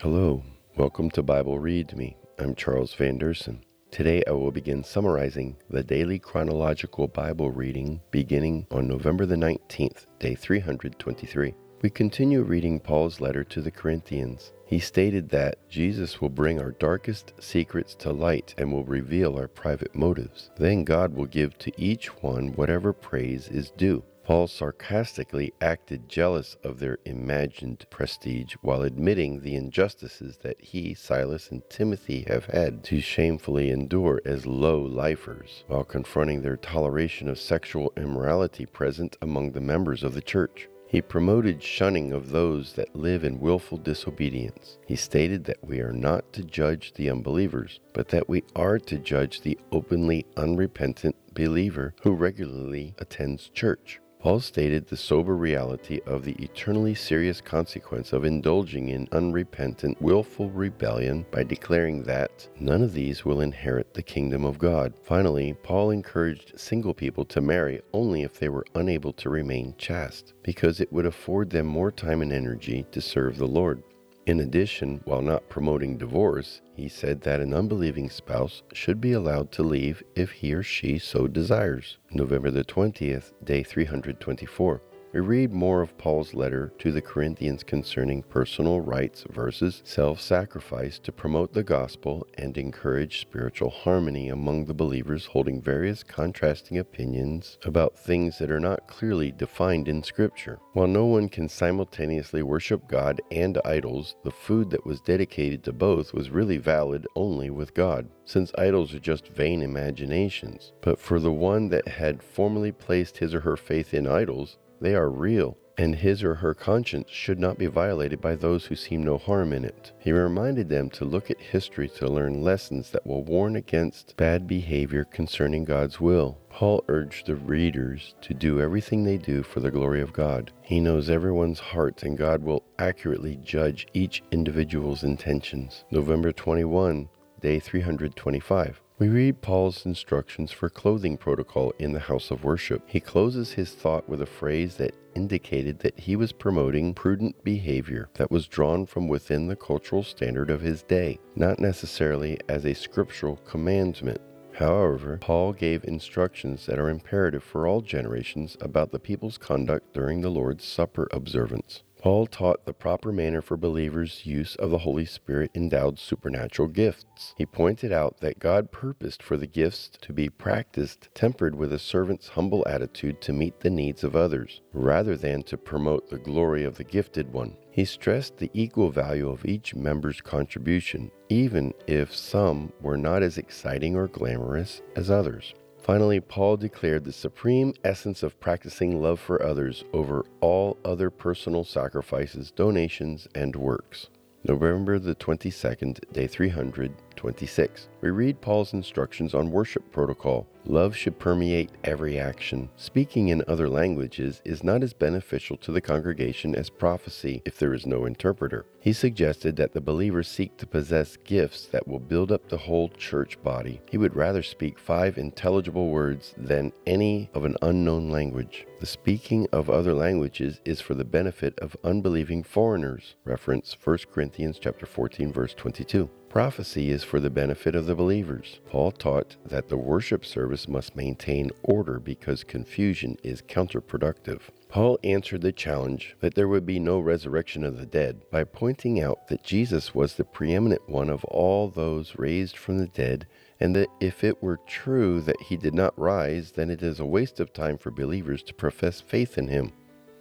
Hello, welcome to Bible Read Me. I'm Charles Van Deursen. Today I will begin summarizing the daily chronological Bible reading beginning on November the 19th, day 323. We continue reading Paul's letter to the Corinthians. He stated that Jesus will bring our darkest secrets to light and will reveal our private motives. Then God will give to each one whatever praise is due. Paul sarcastically acted jealous of their imagined prestige while admitting the injustices that he, Silas, and Timothy have had to shamefully endure as low lifers, while confronting their toleration of sexual immorality present among the members of the church. He promoted shunning of those that live in willful disobedience. He stated that we are not to judge the unbelievers, but that we are to judge the openly unrepentant believer who regularly attends church. Paul stated the sober reality of the eternally serious consequence of indulging in unrepentant, willful rebellion by declaring that none of these will inherit the kingdom of God. Finally, Paul encouraged single people to marry only if they were unable to remain chaste, because it would afford them more time and energy to serve the Lord. In addition, while not promoting divorce, he said that an unbelieving spouse should be allowed to leave if he or she so desires. November the 20th, day 324. We read more of Paul's letter to the Corinthians concerning personal rights versus self sacrifice to promote the gospel and encourage spiritual harmony among the believers holding various contrasting opinions about things that are not clearly defined in Scripture. While no one can simultaneously worship God and idols, the food that was dedicated to both was really valid only with God since idols are just vain imaginations. But for the one that had formerly placed his or her faith in idols, they are real, and his or her conscience should not be violated by those who see no harm in it. He reminded them to look at history to learn lessons that will warn against bad behavior concerning God's will. Paul urged the readers to do everything they do for the glory of God. He knows everyone's heart, and God will accurately judge each individual's intentions. November 21, day 325. We read Paul's instructions for clothing protocol in the house of worship. He closes his thought with a phrase that indicated that he was promoting prudent behavior that was drawn from within the cultural standard of his day, not necessarily as a scriptural commandment. However, Paul gave instructions that are imperative for all generations about the people's conduct during the Lord's Supper observance. Paul taught the proper manner for believers' use of the Holy Spirit endowed supernatural gifts. He pointed out that God purposed for the gifts to be practiced tempered with a servant's humble attitude to meet the needs of others, rather than to promote the glory of the gifted one. He stressed the equal value of each member's contribution, even if some were not as exciting or glamorous as others. Finally, Paul declared the supreme essence of practicing love for others over all other personal sacrifices, donations, and works. November the 22nd, day 326. We read Paul's instructions on worship protocol. Love should permeate every action. Speaking in other languages is not as beneficial to the congregation as prophecy if there is no interpreter. He suggested that the believers seek to possess gifts that will build up the whole church body. He would rather speak five intelligible words than any of an unknown language. The speaking of other languages is for the benefit of unbelieving foreigners. Reference 1 Corinthians chapter 14 verse 22. Prophecy is for the benefit of the believers. Paul taught that the worship service must maintain order because confusion is counterproductive. Paul answered the challenge that there would be no resurrection of the dead by pointing out that Jesus was the preeminent one of all those raised from the dead, and that if it were true that he did not rise, then it is a waste of time for believers to profess faith in him.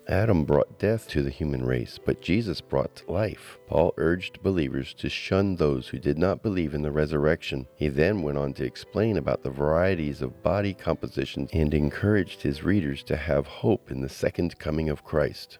Adam brought death to the human race, but Jesus brought life. Paul urged believers to shun those who did not believe in the resurrection. He then went on to explain about the varieties of body compositions and encouraged his readers to have hope in the second coming of Christ.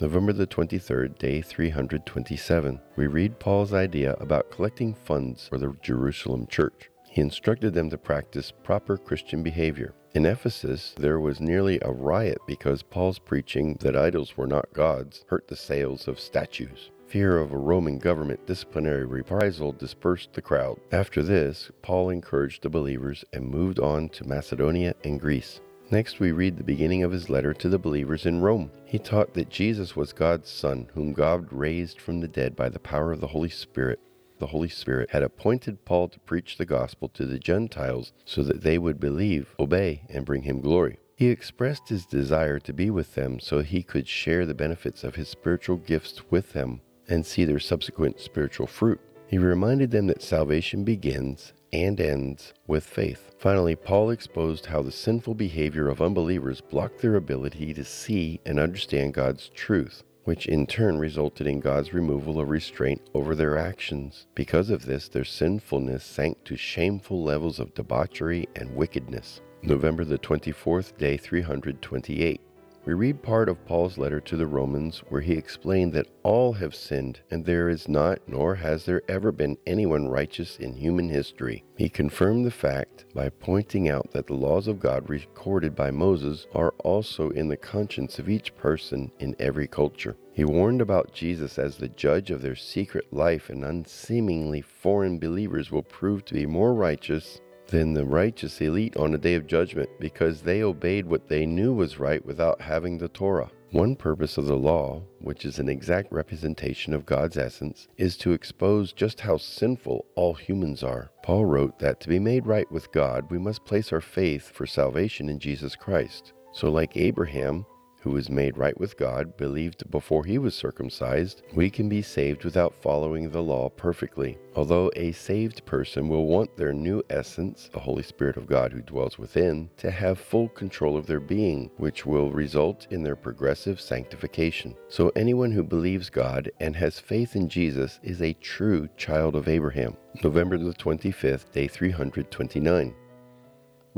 November the 23rd, day 327, we read Paul's idea about collecting funds for the Jerusalem church. He instructed them to practice proper Christian behavior. In Ephesus, there was nearly a riot because Paul's preaching that idols were not gods hurt the sales of statues. Fear of a Roman government disciplinary reprisal dispersed the crowd. After this, Paul encouraged the believers and moved on to Macedonia and Greece. Next, we read the beginning of his letter to the believers in Rome. He taught that Jesus was God's Son, whom God raised from the dead by the power of the Holy Spirit. The Holy Spirit had appointed Paul to preach the gospel to the Gentiles so that they would believe, obey, and bring him glory. He expressed his desire to be with them so he could share the benefits of his spiritual gifts with them and see their subsequent spiritual fruit. He reminded them that salvation begins and ends with faith. Finally, Paul exposed how the sinful behavior of unbelievers blocked their ability to see and understand God's truth, which in turn resulted in God's removal of restraint over their actions. Because of this, their sinfulness sank to shameful levels of debauchery and wickedness. November the 24th, day 328. We read part of Paul's letter to the Romans where he explained that all have sinned, and there is not, nor has there ever been anyone righteous in human history. He confirmed the fact by pointing out that the laws of God recorded by Moses are also in the conscience of each person in every culture. He warned about Jesus as the judge of their secret life, and unseemingly foreign believers will prove to be more righteous than the righteous elite on the day of judgment because they obeyed what they knew was right without having the Torah. One purpose of the law, which is an exact representation of God's essence, is to expose just how sinful all humans are. Paul wrote that to be made right with God, we must place our faith for salvation in Jesus Christ. So, like Abraham, who was made right with God, believed before he was circumcised, we can be saved without following the law perfectly. Although a saved person will want their new essence, the Holy Spirit of God who dwells within, to have full control of their being, which will result in their progressive sanctification. So anyone who believes God and has faith in Jesus is a true child of Abraham. November the 25th, day 329.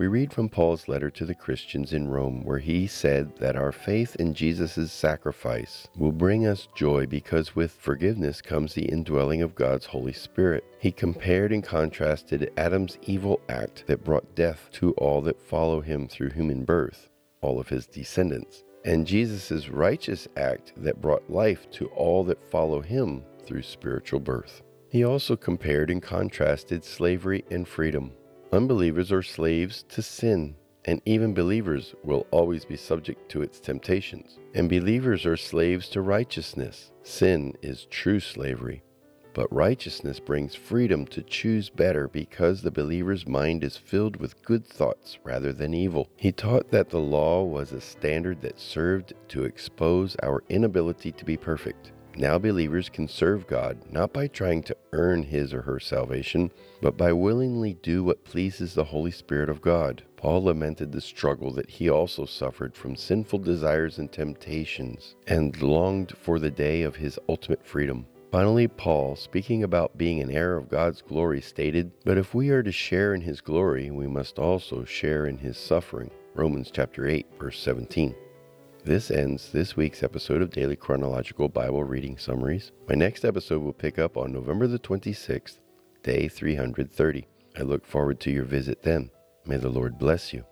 We read from Paul's letter to the Christians in Rome, where he said that our faith in Jesus' sacrifice will bring us joy because with forgiveness comes the indwelling of God's Holy Spirit. He compared and contrasted Adam's evil act that brought death to all that follow him through human birth, all of his descendants, and Jesus' righteous act that brought life to all that follow him through spiritual birth. He also compared and contrasted slavery and freedom. Unbelievers are slaves to sin, and even believers will always be subject to its temptations. And believers are slaves to righteousness. Sin is true slavery. But righteousness brings freedom to choose better because the believer's mind is filled with good thoughts rather than evil. He taught that the law was a standard that served to expose our inability to be perfect. Now believers can serve God not by trying to earn his or her salvation, but by willingly do what pleases the Holy Spirit of God. Paul lamented the struggle that he also suffered from sinful desires and temptations, and longed for the day of his ultimate freedom. Finally, Paul, speaking about being an heir of God's glory, stated, But if we are to share in his glory, we must also share in his suffering. Romans chapter 8, verse 17. This ends this week's episode of Daily Chronological Bible Reading Summaries. My next episode will pick up on November the 26th, day 330. I look forward to your visit then. May the Lord bless you.